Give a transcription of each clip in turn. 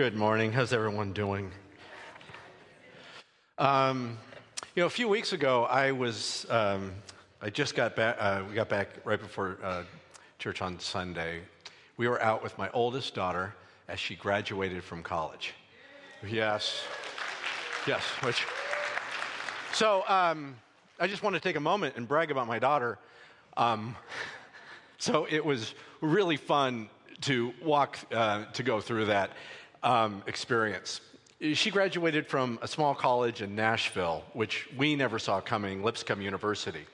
Good morning. How's everyone doing? Um, you know, a few weeks ago, I was, um, I just got back, uh, we got back right before uh, church on Sunday. We were out with my oldest daughter as she graduated from college. Yes. Yes. Which, so um, I just want to take a moment and brag about my daughter. Um, so it was really fun to walk, uh, to go through that um, experience. She graduated from a small college in Nashville, which we never saw coming, Lipscomb University.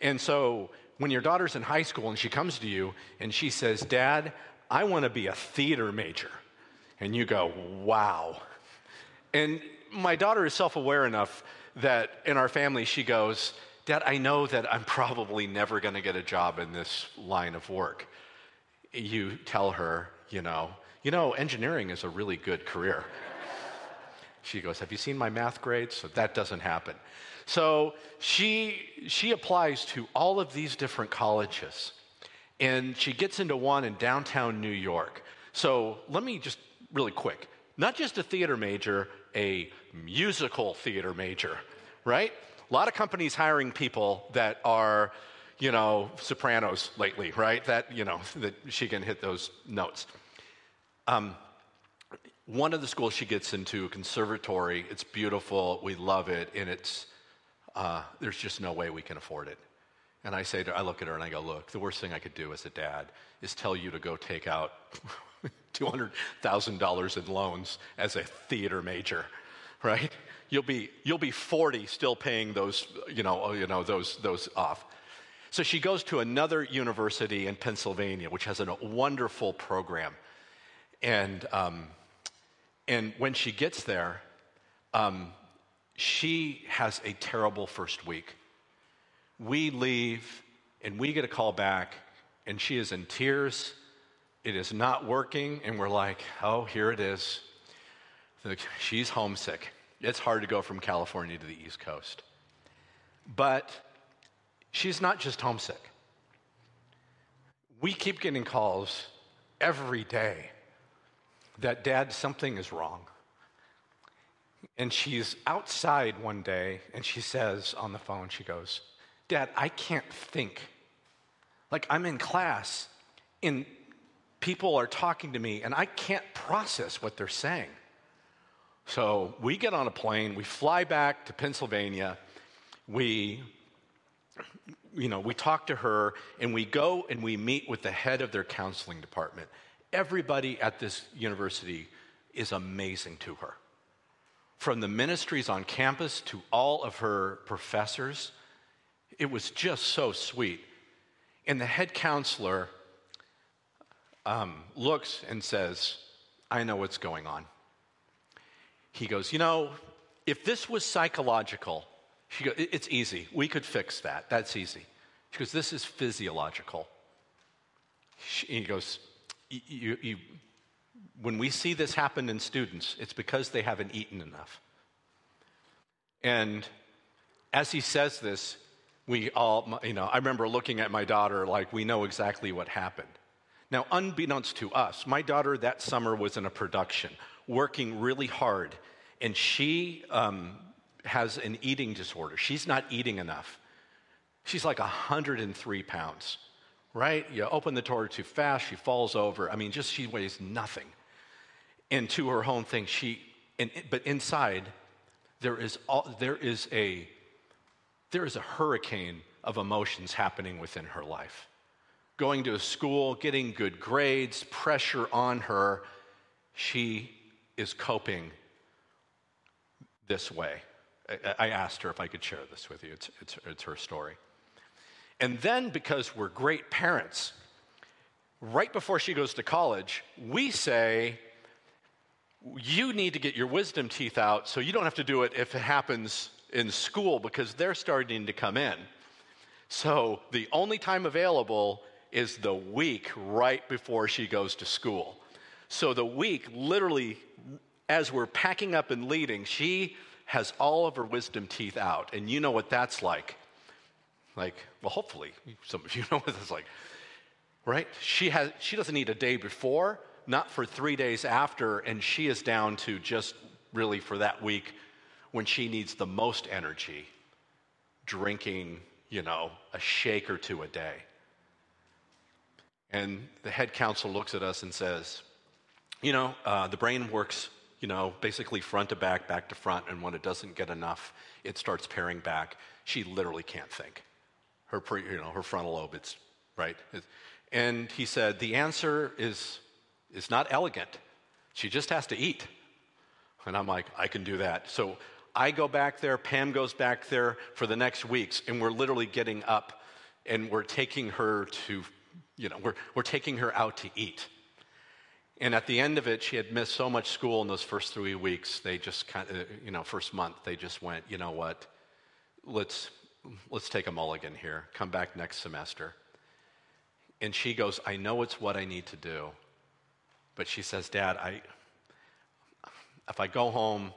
And so when your daughter's in high school and she comes to you and she says, Dad, I want to be a theater major. And you go, wow. And my daughter is self aware enough that in our family she goes, Dad, I know that I'm probably never going to get a job in this line of work. You tell her, you know, you know, engineering is a really good career. she goes, Have you seen my math grades? So that doesn't happen. So she, she applies to all of these different colleges, and she gets into one in downtown New York. So let me just really quick not just a theater major, a musical theater major, right? A lot of companies hiring people that are, you know, sopranos lately, right? That, you know, that she can hit those notes. Um, one of the schools she gets into, a conservatory, it's beautiful, we love it, and it's, uh, there's just no way we can afford it. And I say to her, I look at her and I go, look, the worst thing I could do as a dad is tell you to go take out $200,000 in loans as a theater major, right? You'll be, you'll be 40 still paying those, you know, you know, those, those off. So she goes to another university in Pennsylvania, which has a wonderful program. And, um, and when she gets there, um, she has a terrible first week. We leave and we get a call back, and she is in tears. It is not working, and we're like, oh, here it is. She's homesick. It's hard to go from California to the East Coast. But she's not just homesick. We keep getting calls every day that, Dad, something is wrong. And she's outside one day and she says on the phone, she goes, Dad, I can't think. Like I'm in class and people are talking to me and I can't process what they're saying. So we get on a plane, we fly back to Pennsylvania, we you know, we talk to her and we go and we meet with the head of their counseling department. Everybody at this university is amazing to her. From the ministries on campus to all of her professors, it was just so sweet. And the head counselor um, looks and says, I know what's going on. He goes, You know, if this was psychological, she goes, It's easy. We could fix that. That's easy. She goes, This is physiological. She, he goes, you, you, when we see this happen in students, it's because they haven't eaten enough. And as he says this, we all, you know, I remember looking at my daughter like we know exactly what happened. Now, unbeknownst to us, my daughter that summer was in a production, working really hard, and she um, has an eating disorder. She's not eating enough. She's like 103 pounds right? You open the door too fast, she falls over. I mean, just she weighs nothing. And to her own thing, she, and, but inside, there is, all, there is a, there is a hurricane of emotions happening within her life. Going to a school, getting good grades, pressure on her, she is coping this way. I, I asked her if I could share this with you. It's, it's, it's her story. And then, because we're great parents, right before she goes to college, we say, You need to get your wisdom teeth out so you don't have to do it if it happens in school because they're starting to come in. So the only time available is the week right before she goes to school. So the week, literally, as we're packing up and leaving, she has all of her wisdom teeth out. And you know what that's like. Like, well, hopefully, some of you know what it's like, right? She, has, she doesn't need a day before, not for three days after, and she is down to just really for that week when she needs the most energy, drinking, you know, a shake or two a day. And the head counsel looks at us and says, You know, uh, the brain works, you know, basically front to back, back to front, and when it doesn't get enough, it starts paring back. She literally can't think. Her, pre, you know, her frontal lobe, it's right. And he said, The answer is, is not elegant. She just has to eat. And I'm like, I can do that. So I go back there, Pam goes back there for the next weeks, and we're literally getting up and we're taking her to, you know, we're, we're taking her out to eat. And at the end of it, she had missed so much school in those first three weeks. They just kind of, uh, you know, first month, they just went, you know what, let's, let's take a mulligan here. Come back next semester. And she goes, I know it's what I need to do. But she says, Dad, I, if I go home,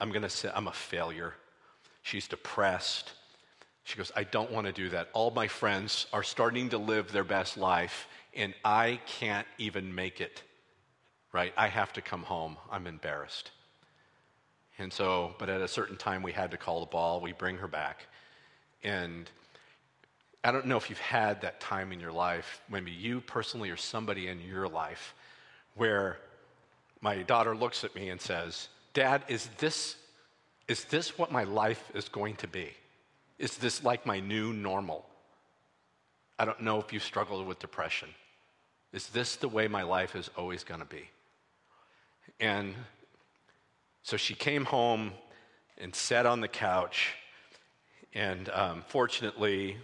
I'm going to say I'm a failure. She's depressed. She goes, I don't want to do that. All my friends are starting to live their best life, and I can't even make it, right? I have to come home. I'm embarrassed. And so, but at a certain time, we had to call the ball. We bring her back. And I don't know if you've had that time in your life, maybe you personally or somebody in your life, where my daughter looks at me and says, Dad, is this, is this what my life is going to be? Is this like my new normal? I don't know if you've struggled with depression. Is this the way my life is always going to be? And so she came home and sat on the couch. And um, fortunately,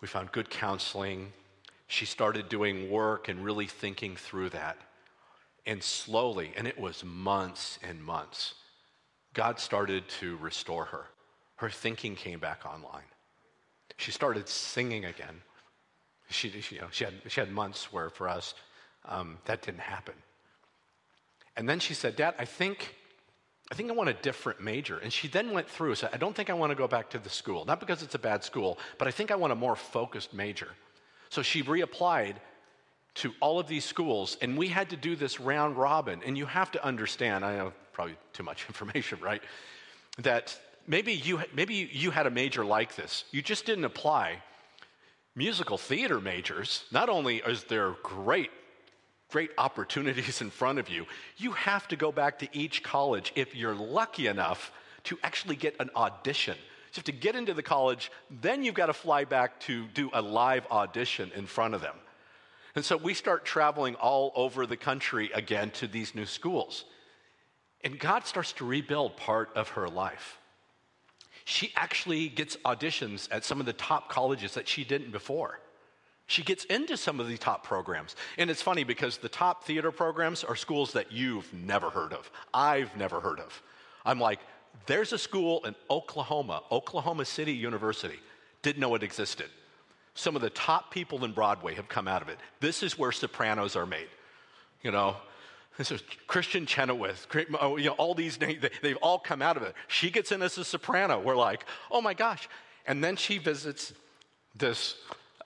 we found good counseling. She started doing work and really thinking through that. And slowly, and it was months and months, God started to restore her. Her thinking came back online. She started singing again. She, she, you know, she, had, she had months where for us um, that didn't happen. And then she said, Dad, I think, I think I want a different major. And she then went through, said, I don't think I want to go back to the school. Not because it's a bad school, but I think I want a more focused major. So she reapplied to all of these schools, and we had to do this round robin. And you have to understand, I know probably too much information, right? That maybe you, maybe you had a major like this. You just didn't apply. Musical theater majors, not only is there great, great opportunities in front of you, you have to go back to each college if you're lucky enough to actually get an audition. You have to get into the college, then you've got to fly back to do a live audition in front of them. And so we start traveling all over the country again to these new schools. And God starts to rebuild part of her life. She actually gets auditions at some of the top colleges that she didn't before. She gets into some of the top programs. And it's funny because the top theater programs are schools that you've never heard of. I've never heard of. I'm like, there's a school in Oklahoma, Oklahoma City University. Didn't know it existed. Some of the top people in Broadway have come out of it. This is where sopranos are made. You know, this is Kristin Chenoweth, oh, you know, all these names, they've all come out of it. She gets in as a soprano. We're like, oh my gosh. And then she visits this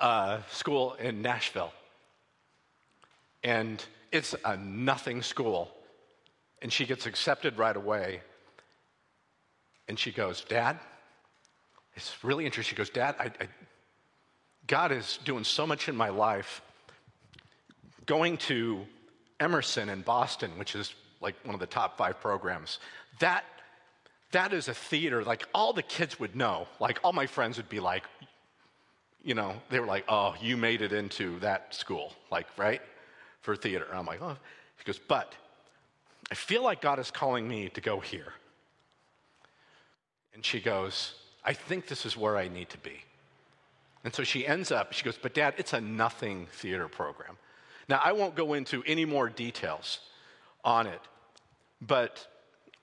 uh, school in Nashville. And it's a nothing school. And she gets accepted right away. And she goes, Dad, it's really interesting. She goes, Dad, I, I God is doing so much in my life. Going to Emerson in Boston, which is like one of the top five programs, that, that is a theater, like all the kids would know. Like all my friends would be like, you know, they were like, oh, you made it into that school, like, right? For theater. And I'm like, oh. He goes, but I feel like God is calling me to go here. And she goes, I think this is where I need to be. And so she ends up, she goes, But dad, it's a nothing theater program. Now, I won't go into any more details on it, but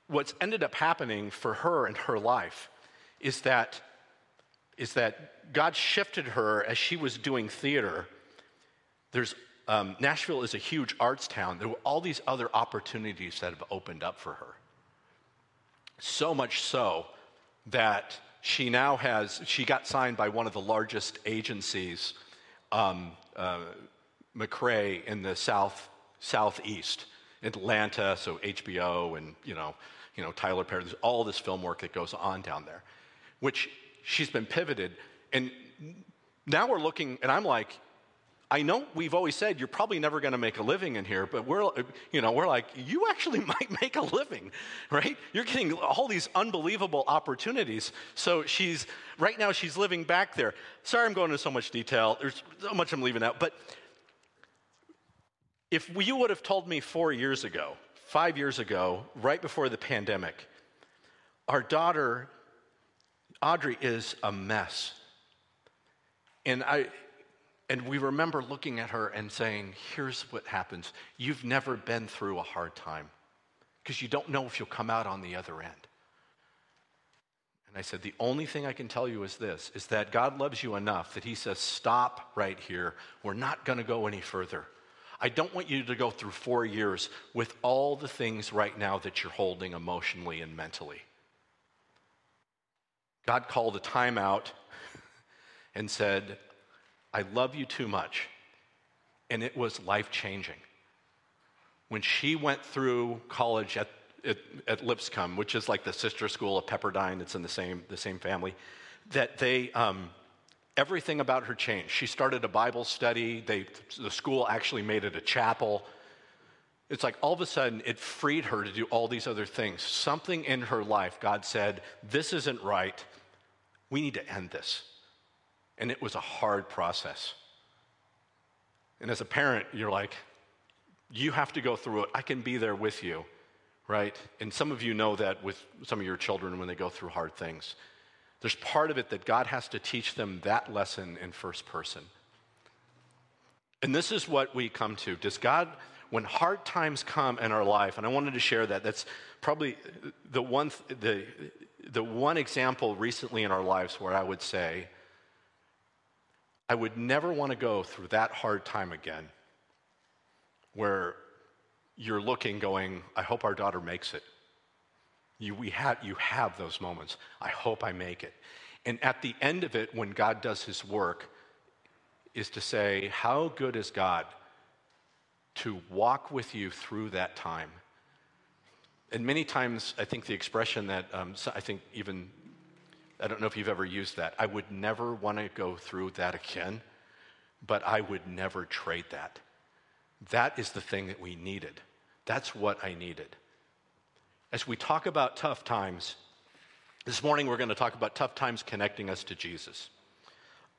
what's ended up happening for her and her life is that, is that God shifted her as she was doing theater. There's, um, Nashville is a huge arts town. There were all these other opportunities that have opened up for her. So much so that she now has, she got signed by one of the largest agencies, um, uh, McRae, in the South, southeast, Atlanta, so HBO and, you know, you know, Tyler Perry, there's all this film work that goes on down there, which she's been pivoted. And now we're looking, and I'm like, I know we've always said you're probably never going to make a living in here, but we're, you know, we're like, you actually might make a living, right? You're getting all these unbelievable opportunities. So she's, right now, she's living back there. Sorry I'm going into so much detail. There's so much I'm leaving out. But if you would have told me four years ago, five years ago, right before the pandemic, our daughter, Audrey, is a mess. And I, and we remember looking at her and saying, Here's what happens. You've never been through a hard time because you don't know if you'll come out on the other end. And I said, The only thing I can tell you is this is that God loves you enough that He says, Stop right here. We're not going to go any further. I don't want you to go through four years with all the things right now that you're holding emotionally and mentally. God called a timeout and said, I love you too much. And it was life changing. When she went through college at, at, at, Lipscomb, which is like the sister school of Pepperdine, it's in the same, the same family, that they, um, everything about her changed. She started a Bible study, they, the school actually made it a chapel. It's like all of a sudden it freed her to do all these other things. Something in her life, God said, This isn't right. We need to end this. And it was a hard process. And as a parent, you're like, you have to go through it. I can be there with you, right? And some of you know that with some of your children when they go through hard things. There's part of it that God has to teach them that lesson in first person. And this is what we come to. Does God, when hard times come in our life, and I wanted to share that, that's probably the one, the, the one example recently in our lives where I would say, I would never want to go through that hard time again where you're looking, going, I hope our daughter makes it. You, we have, you have those moments. I hope I make it. And at the end of it, when God does his work, is to say, How good is God to walk with you through that time? And many times, I think the expression that um, I think even I don't know if you've ever used that. I would never want to go through that again, but I would never trade that. That is the thing that we needed. That's what I needed. As we talk about tough times, this morning we're going to talk about tough times connecting us to Jesus.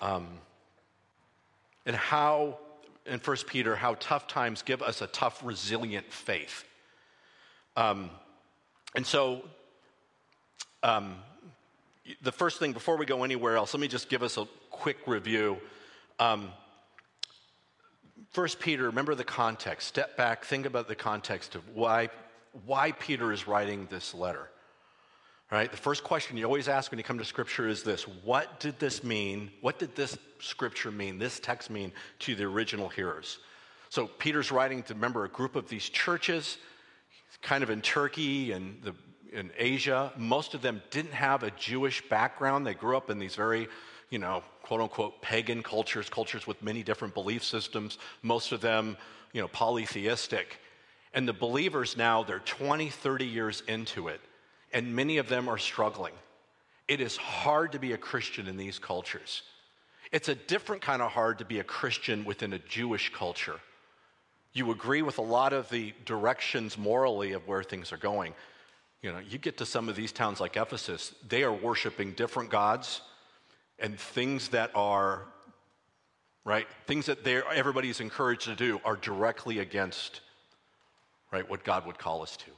Um, and how, in 1 Peter, how tough times give us a tough, resilient faith. Um, and so, um, the first thing, before we go anywhere else, let me just give us a quick review. Um, First Peter, remember the context. Step back, think about the context of why, why Peter is writing this letter. Right? The first question you always ask when you come to Scripture is this What did this mean? What did this Scripture mean, this text mean to the original hearers? So Peter's writing to, remember, a group of these churches, kind of in Turkey and the in Asia. Most of them didn't have a Jewish background. They grew up in these very, you know, quote unquote pagan cultures, cultures with many different belief systems, most of them, you know, polytheistic. And the believers now, they're 20, 30 years into it, and many of them are struggling. It is hard to be a Christian in these cultures. It's a different kind of hard to be a Christian within a Jewish culture. You agree with a lot of the directions morally of where things are going. You know, you get to some of these towns like Ephesus, they are worshiping different gods and things that are, right, things that everybody is encouraged to do are directly against, right, what God would call us to.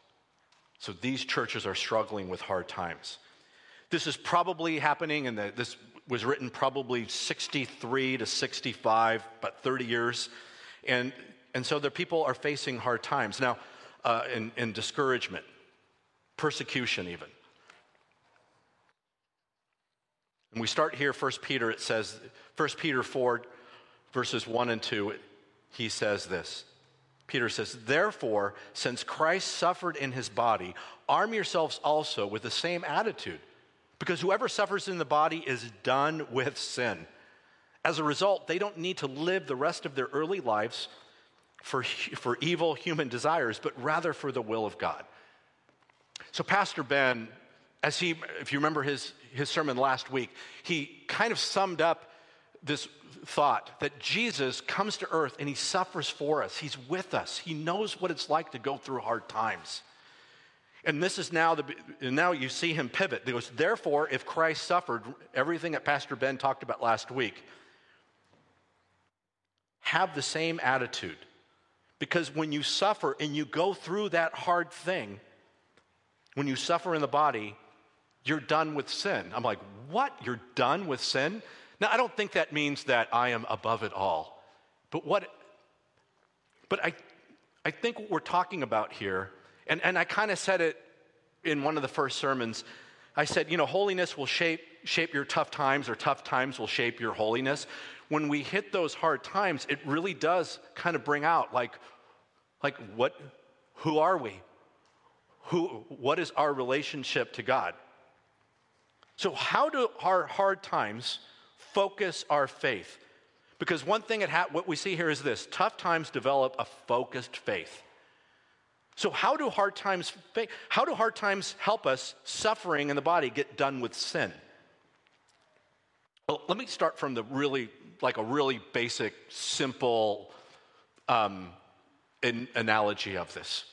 So these churches are struggling with hard times. This is probably happening, and this was written probably 63 to 65, about 30 years. And, and so the people are facing hard times. Now, uh, discouragement persecution, even. And we start here, 1 Peter, it says, 1 Peter 4, verses 1 and 2, he says this. Peter says, Therefore, since Christ suffered in his body, arm yourselves also with the same attitude, because whoever suffers in the body is done with sin. As a result, they don't need to live the rest of their early lives for, for evil human desires, but rather for the will of God. So, Pastor Ben, as he, if you remember his, his sermon last week, he kind of summed up this thought that Jesus comes to earth and he suffers for us. He's with us. He knows what it's like to go through hard times. And this is now the now you see him pivot. He goes, therefore, if Christ suffered everything that Pastor Ben talked about last week, have the same attitude. Because when you suffer and you go through that hard thing, when you suffer in the body, you're done with sin. I'm like, what? You're done with sin? Now, I don't think that means that I am above it all. But what, but I, I think what we're talking about here, and, and I kind of said it in one of the first sermons, I said, you know, holiness will shape, shape your tough times, or tough times will shape your holiness. When we hit those hard times, it really does kind of bring out, like, like what, who are we? Who, what is our relationship to God? So, how do our hard times focus our faith? Because one thing, ha- what we see here is this tough times develop a focused faith. So, how do hard times, how do hard times help us suffering in the body get done with sin? Well, let me start from the really, like a really basic, simple um, an analogy of this.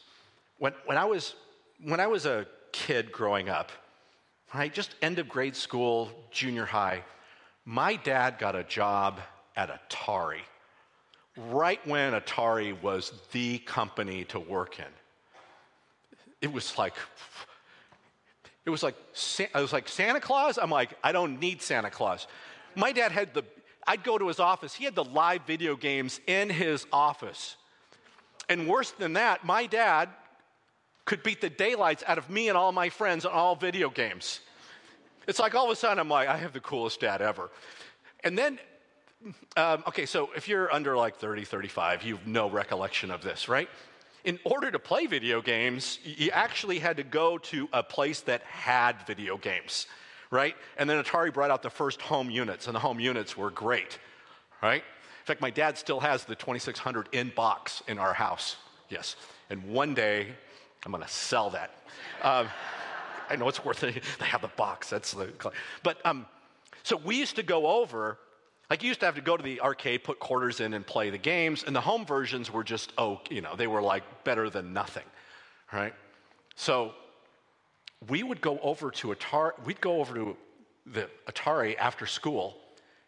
When, when, I was, when I was a kid growing up, right? Just end of grade school, junior high. My dad got a job at Atari right when Atari was the company to work in. It was like, it was like, I was like Santa Claus. I'm like, I don't need Santa Claus. My dad had the, I'd go to his office. He had the live video games in his office. And worse than that, my dad could beat the daylights out of me and all my friends on all video games. It's like all of a sudden I'm like, I have the coolest dad ever. And then, um, okay, so if you're under like 30, 35, you have no recollection of this, right? In order to play video games, you actually had to go to a place that had video games, right? And then Atari brought out the first home units, and the home units were great, right? In fact, my dad still has the 2600 in box in our house, yes. And one day, I'm going to sell that. Um, I know it's worth it. They have the box. That's the. But um, so we used to go over. Like you used to have to go to the arcade, put quarters in, and play the games. And the home versions were just oh, you know, they were like better than nothing, right? So we would go over to Atari. We'd go over to the Atari after school,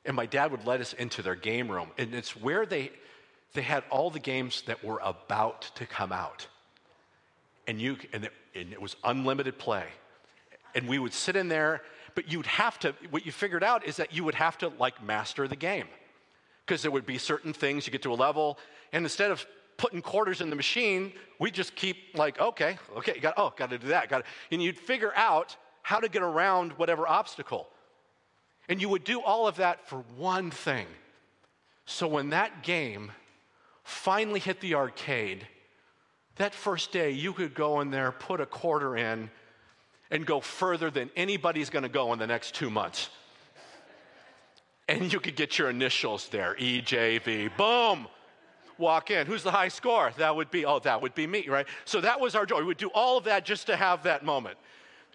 and my dad would let us into their game room, and it's where they they had all the games that were about to come out. And you and it, and it, was unlimited play. And we would sit in there but you'd have to what you figured out is that you would have to like master the game. Because there would be certain things you get to a level and instead of putting quarters in the machine we just keep like okay okay got oh got to do that got to and you'd figure out how to get around whatever obstacle and you would do all of that for one thing so when that game finally hit the arcade that first day, you could go in there, put a quarter in, and go further than anybody's going to go in the next two months. And you could get your initials there EJV. Boom! Walk in. Who's the high score? That would be, oh, that would be me, right? So that was our joy. We would do all of that just to have that moment.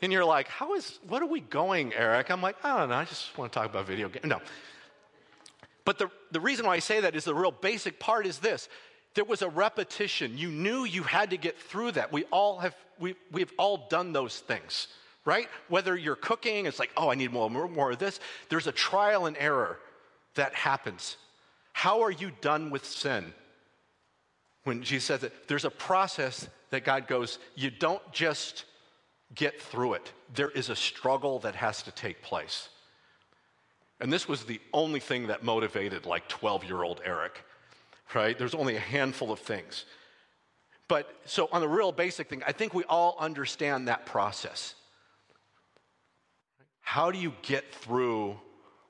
And you're like, how is, what are we going, Eric? I'm like, I don't know. I just want to talk about video games. No. But the, the reason why I say that is the real basic part is this there was a repetition. You knew you had to get through that. We all have, we, we've all done those things, right? Whether you're cooking, it's like, oh, I need more, more, more of this. There's a trial and error that happens. How are you done with sin? When Jesus says that there's a process that God goes, you don't just get through it. There is a struggle that has to take place. And this was the only thing that motivated like 12 year old Eric right? There's only a handful of things. But so, on the real basic thing, I think we all understand that process. How do you get through,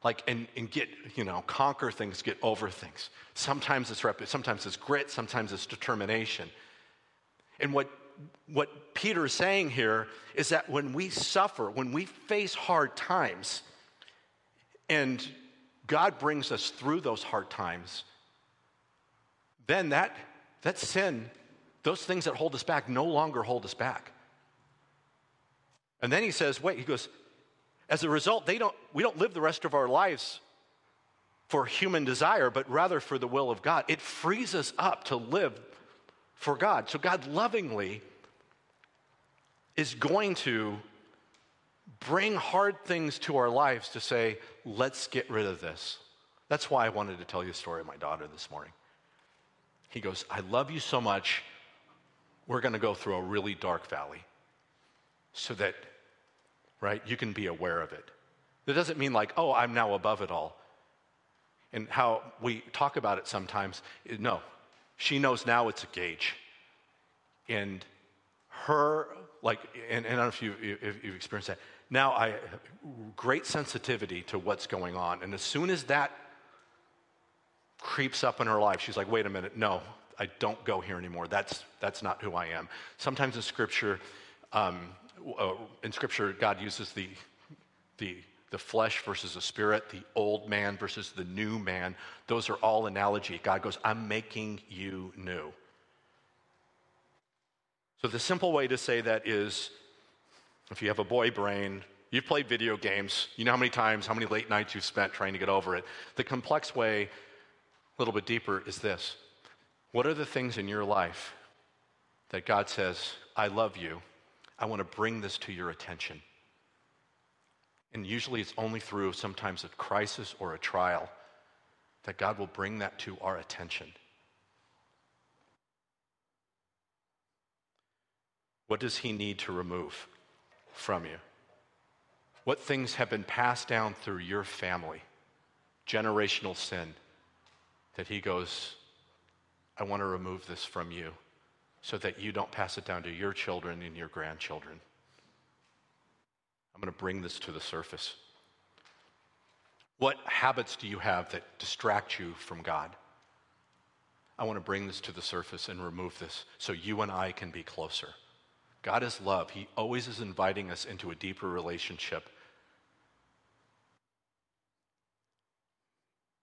like, and, and get, you know, conquer things, get over things? Sometimes it's rep- sometimes it's grit, sometimes it's determination. And what what Peter is saying here is that when we suffer, when we face hard times, and God brings us through those hard times, then that that sin, those things that hold us back no longer hold us back. And then he says, wait, he goes, as a result, they don't, we don't live the rest of our lives for human desire, but rather for the will of God. It frees us up to live for God. So God lovingly is going to bring hard things to our lives to say, let's get rid of this. That's why I wanted to tell you a story of my daughter this morning. He goes, I love you so much, we're going to go through a really dark valley so that, right, you can be aware of it. That doesn't mean like, oh, I'm now above it all. And how we talk about it sometimes, no, she knows now it's a gauge. And her, like, and, and I don't know if, you, if you've experienced that. Now I great sensitivity to what's going on. And as soon as that creeps up in her life, she's like, wait a minute, no, I don't go here anymore. That's, that's not who I am. Sometimes in Scripture, um, uh, in Scripture, God uses the, the, the flesh versus the spirit, the old man versus the new man. Those are all analogy. God goes, I'm making you new. So the simple way to say that is if you have a boy brain, you've played video games, you know how many times, how many late nights you've spent trying to get over it. The complex way, a little bit deeper, is this What are the things in your life that God says, I love you, I want to bring this to your attention? And usually it's only through sometimes a crisis or a trial that God will bring that to our attention. What does He need to remove from you? What things have been passed down through your family, generational sin, that He goes, I want to remove this from you so that you don't pass it down to your children and your grandchildren. I'm going to bring this to the surface. What habits do you have that distract you from God? I want to bring this to the surface and remove this so you and I can be closer. God is love. He always is inviting us into a deeper relationship.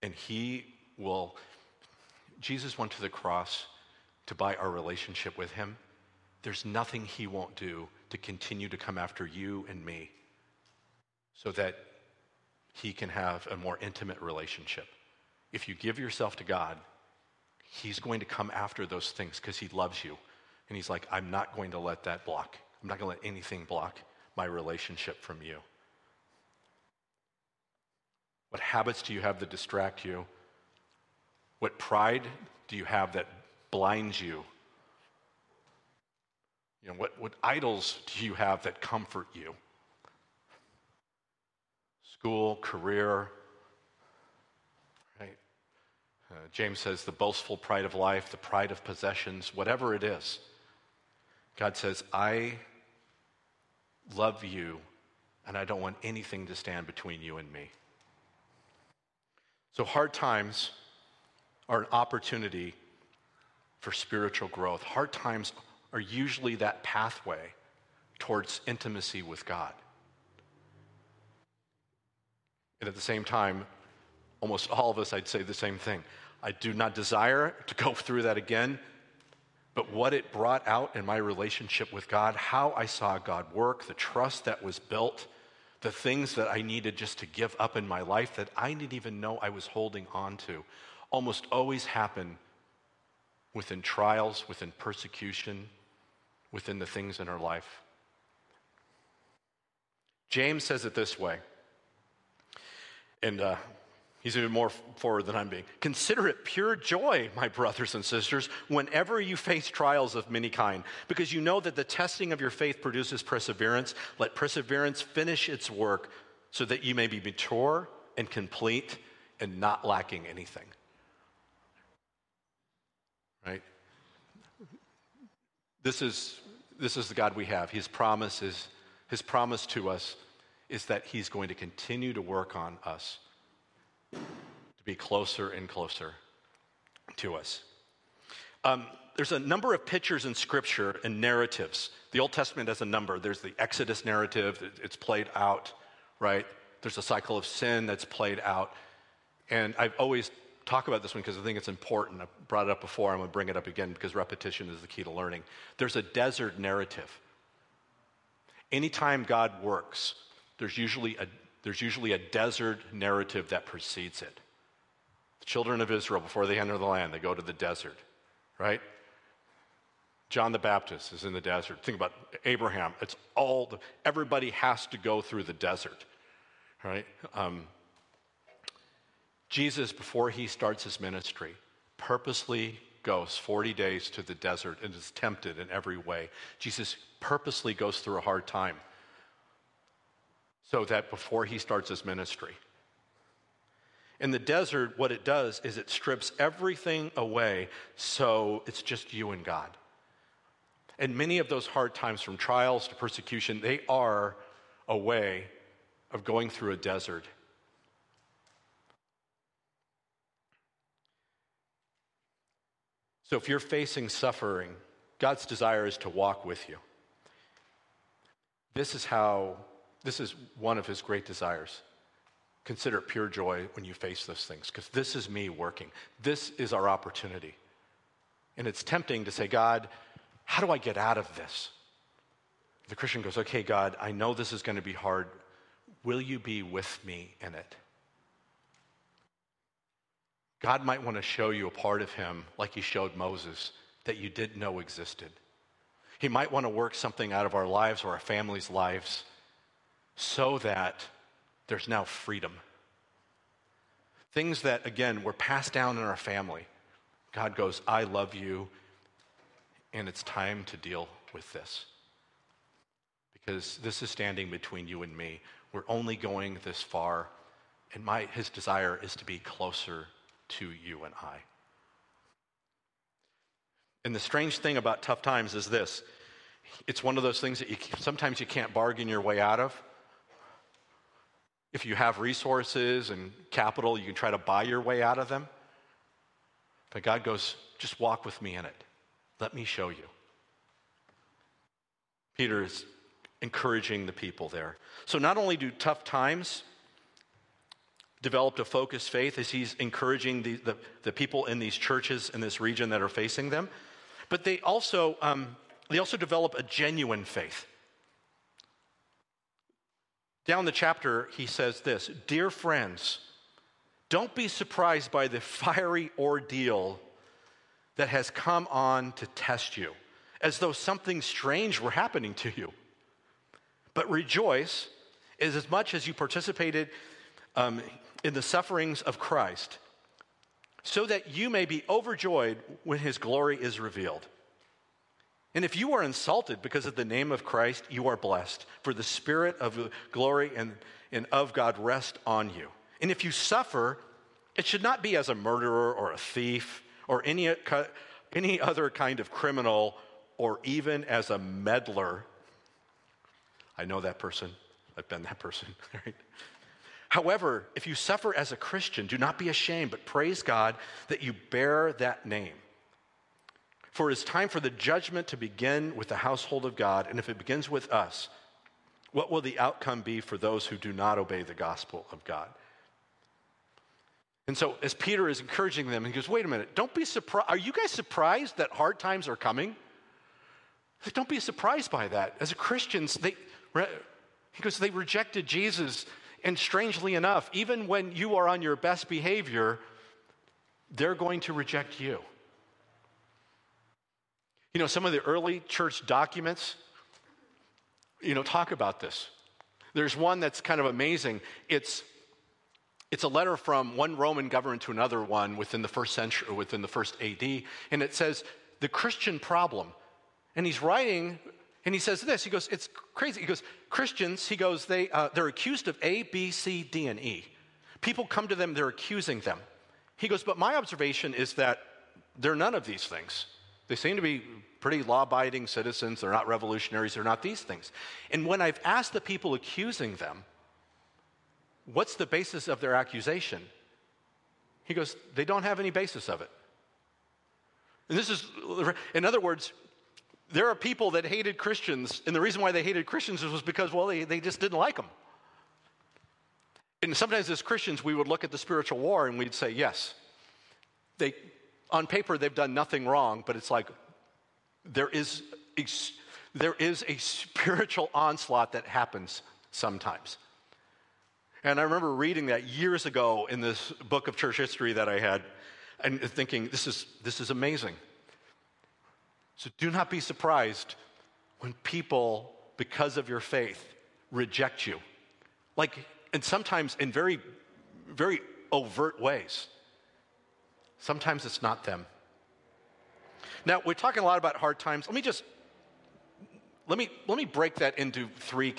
And He will, Jesus went to the cross to buy our relationship with Him. There's nothing He won't do to continue to come after you and me so that he can have a more intimate relationship. If you give yourself to God, he's going to come after those things because he loves you. And he's like, I'm not going to let that block. I'm not going to let anything block my relationship from you. What habits do you have that distract you? What pride do you have that blinds you? You know, what, what idols do you have that comfort you? school, career. Right? Uh, James says the boastful pride of life, the pride of possessions, whatever it is. God says, I love you and I don't want anything to stand between you and me. So, hard times are an opportunity for spiritual growth. Hard times are usually that pathway towards intimacy with God. And at the same time, almost all of us, I'd say the same thing. I do not desire to go through that again, but what it brought out in my relationship with God, how I saw God work, the trust that was built, the things that I needed just to give up in my life that I didn't even know I was holding on to, almost always happen within trials, within persecution, within the things in our life. James says it this way and uh, he's even more forward than I'm being. Consider it pure joy, my brothers and sisters, whenever you face trials of many kind, because you know that the testing of your faith produces perseverance. Let perseverance finish its work so that you may be mature and complete and not lacking anything. Right? This is, this is the God we have. His promise is, his promise to us is that He's going to continue to work on us to be closer and closer to us. Um, there's a number of pictures in Scripture and narratives. The Old Testament has a number. There's the Exodus narrative, it's played out, right? There's a cycle of sin that's played out. And I've always talk about this one because I think it's important. I brought it up before. I'm going to bring it up again because repetition is the key to learning. There's a desert narrative. Anytime God works, there's usually a, there's usually a desert narrative that precedes it. The children of Israel, before they enter the land, they go to the desert, right? John the Baptist is in the desert. Think about Abraham. It's all, the, everybody has to go through the desert, right? Um, Jesus, before he starts his ministry, purposely goes 40 days to the desert and is tempted in every way. Jesus purposely goes through a hard time so that before he starts his ministry. In the desert, what it does is it strips everything away so it's just you and God. And many of those hard times, from trials to persecution, they are a way of going through a desert. So if you're facing suffering, God's desire is to walk with you. This is how, this is one of his great desires. Consider it pure joy when you face those things, because this is me working. This is our opportunity. And it's tempting to say, God, how do I get out of this? The Christian goes, Okay, God, I know this is going to be hard. Will you be with me in it? God might want to show you a part of him, like he showed Moses, that you didn't know existed. He might want to work something out of our lives or our families' lives so that there's now freedom. Things that, again, were passed down in our family. God goes, I love you and it's time to deal with this. Because this is standing between you and me. We're only going this far, and my, his desire is to be closer to you and I. And the strange thing about tough times is this it's one of those things that you, sometimes you can't bargain your way out of. If you have resources and capital, you can try to buy your way out of them. But God goes, just walk with me in it. Let me show you. Peter is encouraging the people there. So, not only do tough times develop a focused faith as he's encouraging the, the, the, people in these churches in this region that are facing them, but they also, um, they also develop a genuine faith. Down the chapter, he says this Dear friends, don't be surprised by the fiery ordeal that has come on to test you, as though something strange were happening to you. But rejoice is as much as you participated um, in the sufferings of Christ, so that you may be overjoyed when his glory is revealed. And if you are insulted because of the name of Christ, you are blessed, for the Spirit of glory and, and of God rest on you. And if you suffer, it should not be as a murderer or a thief or any, any other kind of criminal or even as a meddler. I know that person. I've been that person, right? However, if you suffer as a Christian, do not be ashamed, but praise God that you bear that name. For it is time for the judgment to begin with the household of God, and if it begins with us, what will the outcome be for those who do not obey the gospel of God? And so, as Peter is encouraging them, he goes, Wait a minute, don't be surprised. Are you guys surprised that hard times are coming? Don't be surprised by that. As Christians, they, he goes, they rejected Jesus. And strangely enough, even when you are on your best behavior, they're going to reject you. You know, some of the early church documents, you know, talk about this. There's one that's kind of amazing. It's it's a letter from one Roman government to another one within the first century, within the first AD, and it says the Christian problem. And he's writing, and he says this. He goes, "It's crazy." He goes, "Christians," he goes, "they uh, they're accused of A, B, C, D, and E. People come to them, they're accusing them." He goes, "But my observation is that they're none of these things. They seem to be pretty law-abiding citizens. They're not revolutionaries. They're not these things. And when I've asked the people accusing them." What's the basis of their accusation? He goes, They don't have any basis of it. And this is, in other words, there are people that hated Christians, and the reason why they hated Christians was because, well, they, they just didn't like them. And sometimes as Christians, we would look at the spiritual war and we'd say, yes, they, on paper, they've done nothing wrong, but it's like there is a, there is a spiritual onslaught that happens sometimes. And I remember reading that years ago in this book of church history that I had and thinking, this is, this is amazing. So do not be surprised when people, because of your faith, reject you. Like, and sometimes in very, very overt ways. Sometimes it's not them. Now, we're talking a lot about hard times. Let me just let me, let me break that into three,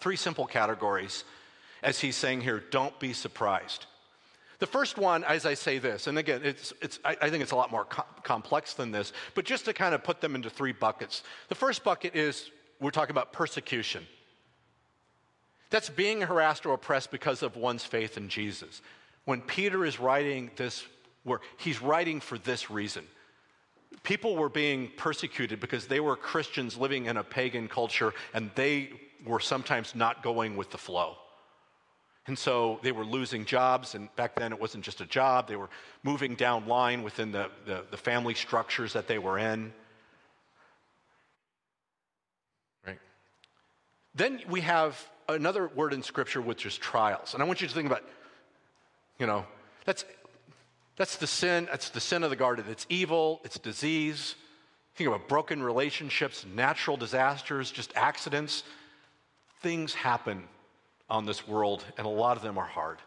three simple categories as he's saying here don't be surprised. The first one, as I say this, and again, it's, it's, I, I think it's a lot more co- complex than this, but just to kind of put them into three buckets. The first bucket is we're talking about persecution. That's being harassed or oppressed because of one's faith in Jesus. When Peter is writing this work, he's writing for this reason. People were being persecuted because they were Christians living in a pagan culture and they were sometimes not going with the flow. And so they were losing jobs, and back then it wasn't just a job, they were moving down line within the, the, the family structures that they were in. Right? Then we have another word in Scripture, which is trials. And I want you to think about, you know, that's, that's the sin, that's the sin of the garden. It's evil, it's disease. Think about broken relationships, natural disasters, just accidents. Things happen on this world, and a lot of them are hard.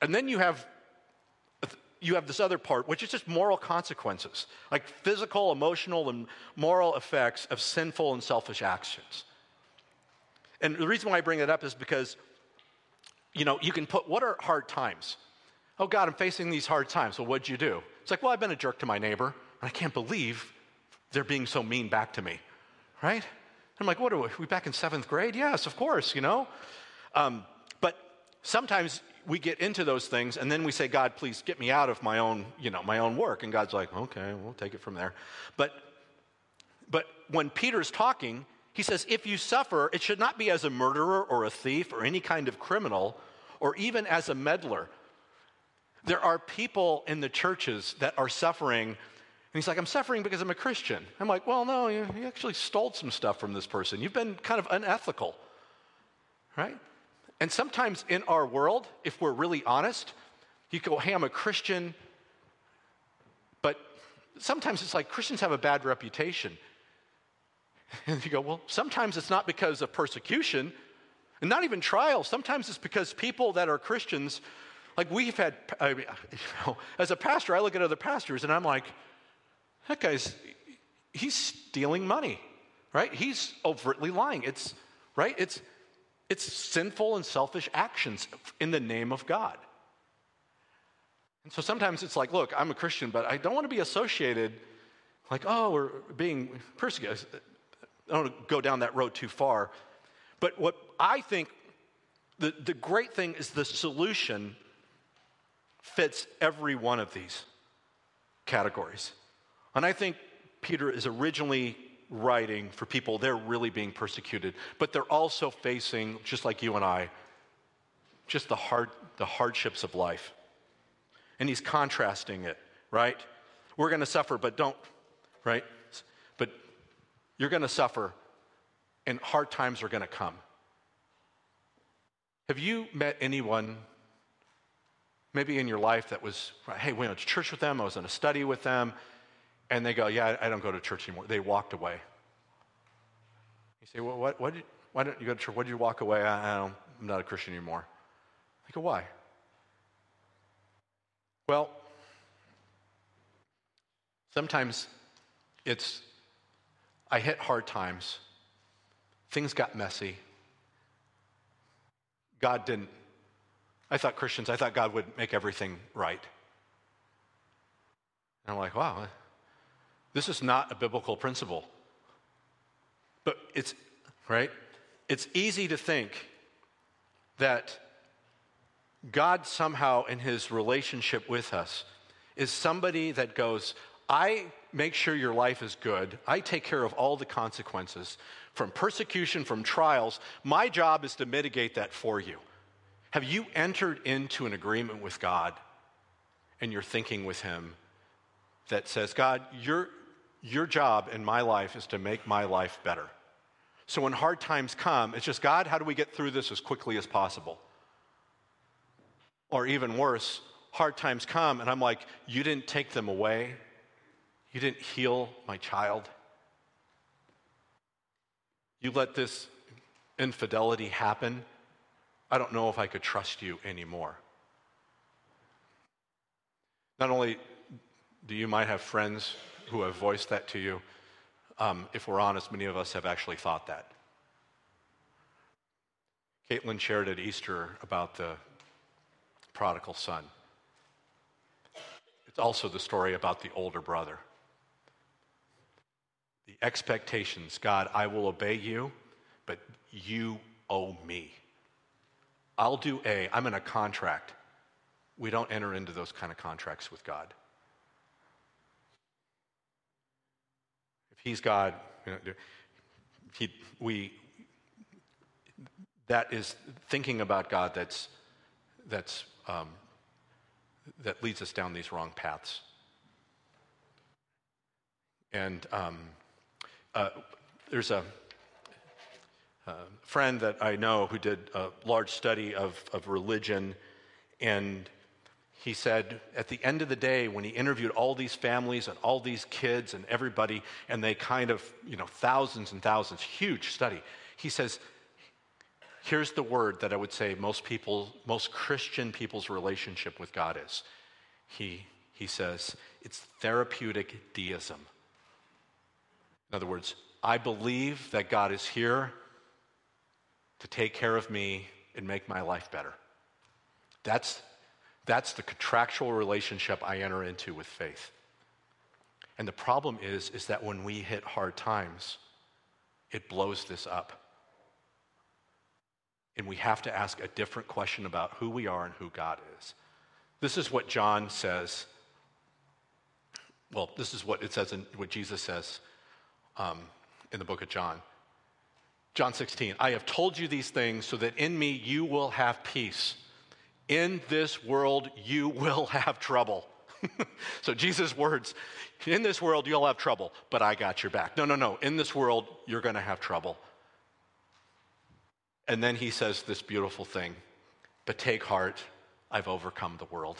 And then you have you have this other part, which is just moral consequences, like physical, emotional, and moral effects of sinful and selfish actions. And the reason why I bring that up is because, you know, you can put what are hard times? Oh, God, I'm facing these hard times. Well, what'd you do? It's like, well, I've been a jerk to my neighbor, and I can't believe they're being so mean back to me, right? I'm like, what are we, are we back in seventh grade? Yes, of course, you know? Um, but sometimes we get into those things and then we say, God, please get me out of my own, you know, my own work. And God's like, okay, we'll take it from there. But, but when Peter's talking, he says, if you suffer, it should not be as a murderer or a thief or any kind of criminal or even as a meddler. There are people in the churches that are suffering he's like, I'm suffering because I'm a Christian. I'm like, well, no, you, you actually stole some stuff from this person. You've been kind of unethical, right? And sometimes in our world, if we're really honest, you go, hey, I'm a Christian, but sometimes it's like Christians have a bad reputation. And you go, well, sometimes it's not because of persecution and not even trials. Sometimes it's because people that are Christians, like we've had, I mean, you know, as a pastor, I look at other pastors and I'm like, that guy's, he's stealing money, right? He's overtly lying. It's, right? It's, it's sinful and selfish actions in the name of God. And so sometimes it's like, look, I'm a Christian, but I don't want to be associated, like, oh, we're being persecuted. I don't want to go down that road too far. But what I think the, the great thing is the solution fits every one of these categories. And I think Peter is originally writing for people, they're really being persecuted, but they're also facing, just like you and I, just the, hard, the hardships of life. And he's contrasting it, right? We're going to suffer, but don't, right? But you're going to suffer, and hard times are going to come. Have you met anyone, maybe in your life, that was, hey, we went to church with them, I was in a study with them, and they go, Yeah, I don't go to church anymore. They walked away. You say, Well, what, what did, why don't you go to church? Why did you walk away? I, I am not a Christian anymore. I go, Why? Well, sometimes it's, I hit hard times. Things got messy. God didn't. I thought Christians, I thought God would make everything right. And I'm like, wow, this is not a biblical principle. But it's, right? It's easy to think that God somehow, in his relationship with us, is somebody that goes, I make sure your life is good. I take care of all the consequences from persecution, from trials. My job is to mitigate that for you. Have you entered into an agreement with God? and you're thinking with Him that says, God, your, your job in my life is to make my life better. So when hard times come, it's just, God, how do we get through this as quickly as possible? Or even worse, hard times come, and I'm like, You didn't take them away. You didn't heal my child. You let this infidelity happen. I don't know if I could trust you anymore. Not only do you might have friends who have voiced that to you, um, if we're honest, many of us have actually thought that. Caitlin shared at Easter about the prodigal son. It's also the story about the older brother. The expectations God, I will obey you, but you owe me. I'll do A, I'm in a contract. We don't enter into those kind of contracts with God. He's God, you know, he, we, that is thinking about God that's, that's um, that leads us down these wrong paths. And um, uh, there's a, a, friend that I know who did a large study of, of religion, and he said at the end of the day, when he interviewed all these families and all these kids and everybody, and they kind of, you know, thousands and thousands, huge study, he says, Here's the word that I would say most people, most Christian people's relationship with God is. He, he says, it's therapeutic deism. In other words, I believe that God is here to take care of me and make my life better. That's, that's the contractual relationship I enter into with faith. And the problem is, is that when we hit hard times, it blows this up. And we have to ask a different question about who we are and who God is. This is what John says. Well, this is what it says in what Jesus says um, in the book of John. John 16, I have told you these things so that in me you will have peace. In this world you will have trouble. so Jesus' words, in this world you'll have trouble, but I got your back. No, no, no. In this world you're going to have trouble. And then he says this beautiful thing But take heart, I've overcome the world.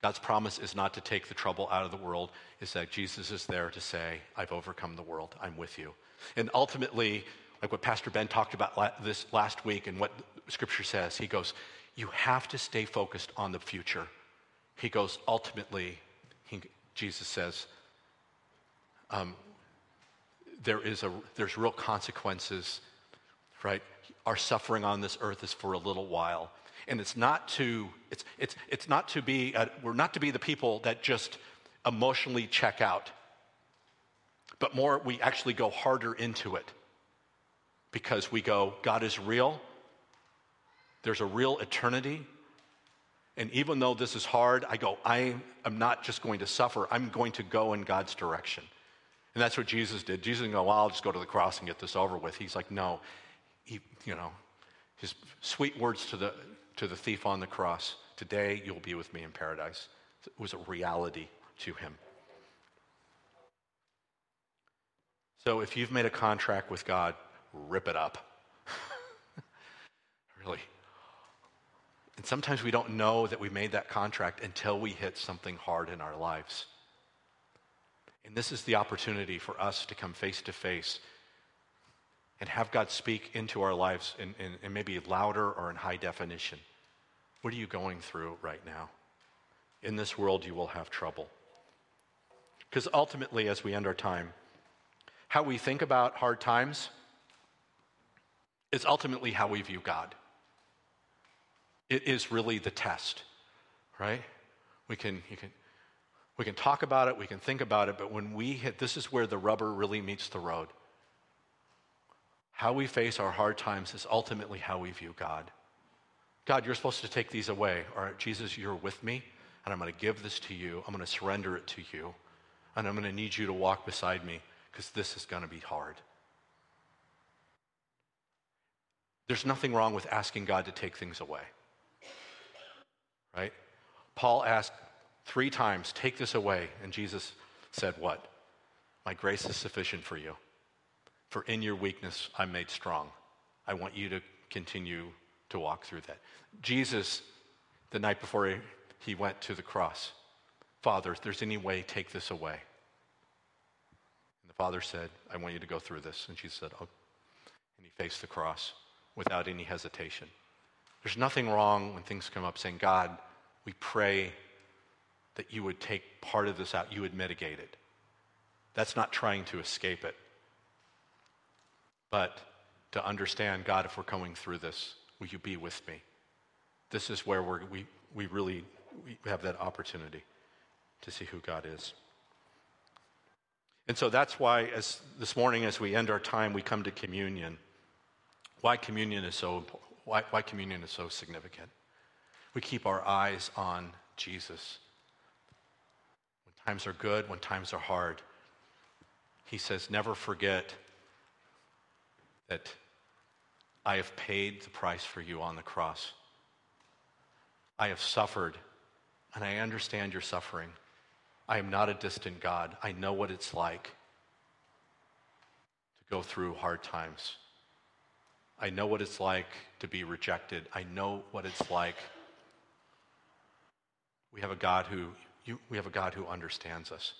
God's promise is not to take the trouble out of the world, is that Jesus is there to say, I've overcome the world, I'm with you. And ultimately, like what Pastor Ben talked about this last week and what Scripture says, he goes, You have to stay focused on the future. He goes, Ultimately, he, Jesus says, um, there is a, there's real consequences right? Our suffering on this earth is for a little while. And it's not to, it's, it's, it's not to be, uh, we're not to be the people that just emotionally check out, but more we actually go harder into it because we go, God is real. There's a real eternity. And even though this is hard, I go, I am not just going to suffer, I'm going to go in God's direction. And that's what Jesus did. Jesus didn't go, well, I'll just go to the cross and get this over with. He's like, no, he, you know, his sweet words to the, to the thief on the cross today you'll be with me in paradise. It was a reality to him. So if you've made a contract with God, rip it up. really. And sometimes we don't know that we made that contract until we hit something hard in our lives. And this is the opportunity for us to come face to face and have God speak into our lives in, in, in, maybe louder or in high definition. What are you going through right now? In this world, you will have trouble. Because ultimately, as we end our time, how we think about hard times is ultimately how we view God. It is really the test, right? We can, you can, we can talk about it, we can think about it, but when we hit, this is where the rubber really meets the road. How we face our hard times is ultimately how we view God. God, you're supposed to take these away. All right, Jesus, you're with me, and I'm going to give this to you. I'm going to surrender it to you, and I'm going to need you to walk beside me because this is going to be hard. There's nothing wrong with asking God to take things away, right? Paul asked three times, Take this away. And Jesus said, What? My grace is sufficient for you. For in your weakness, I'm made strong. I want you to continue to walk through that. Jesus, the night before he, went to the cross, Father, if there's any way, take this away. And the Father said, I want you to go through this. And Jesus said, Oh. And he faced the cross without any hesitation. There's nothing wrong when things come up saying, God, we pray that you would take part of this out, you would mitigate it. That's not trying to escape it. But to understand, God, if we're coming through this, will you be with me? This is where we, we really we have that opportunity to see who God is. And so that's why, as this morning, as we end our time, we come to communion. Why communion is so why, why communion is so significant. We keep our eyes on Jesus. When times are good, when times are hard, he says, Never forget that I have paid the price for you on the cross. I have suffered, and I understand your suffering. I am not a distant God. I know what it's like to go through hard times. I know what it's like to be rejected. I know what it's like. We have a God who you, we have a God who understands us.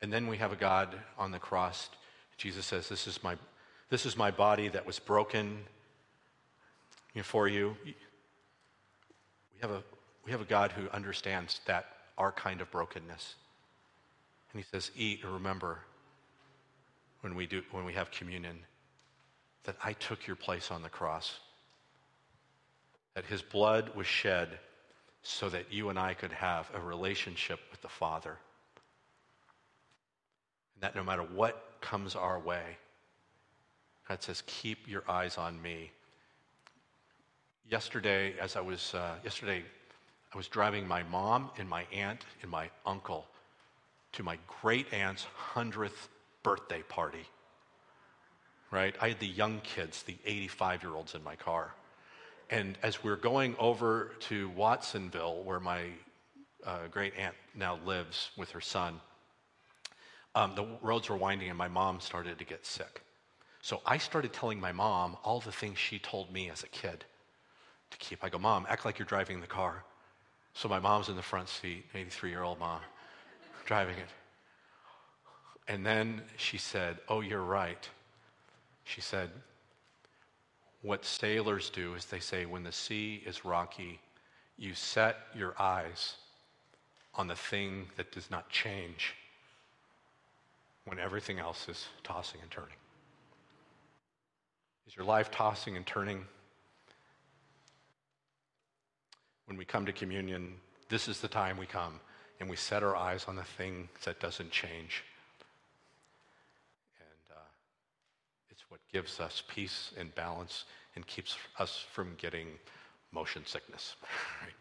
And then we have a God on the cross. Jesus says, "This is my this is my body that was broken for you." We have a we have a God who understands that our kind of brokenness. And he says, "Eat and remember when we do when we have communion that I took your place on the cross. That his blood was shed so that you and I could have a relationship with the Father. And that no matter what comes our way, God says, keep your eyes on me. Yesterday, as I was, uh, yesterday, I was driving my mom and my aunt and my uncle to my great aunt's 100th birthday party right? I had the young kids, the 85 year olds in my car. And as we are going over to Watsonville, where my uh, great aunt now lives with her son, um, the roads were winding and my mom started to get sick. So I started telling my mom all the things she told me as a kid to keep. I go, Mom, act like you're driving the car. So my mom's in the front seat, 83 year old mom, driving it. And then she said, Oh, you're right. She said, What sailors do is they say, when the sea is rocky, you set your eyes on the thing that does not change when everything else is tossing and turning. Is your life tossing and turning? When we come to communion, this is the time we come and we set our eyes on the thing that doesn't change. what gives us peace and balance and keeps us from getting motion sickness. Right?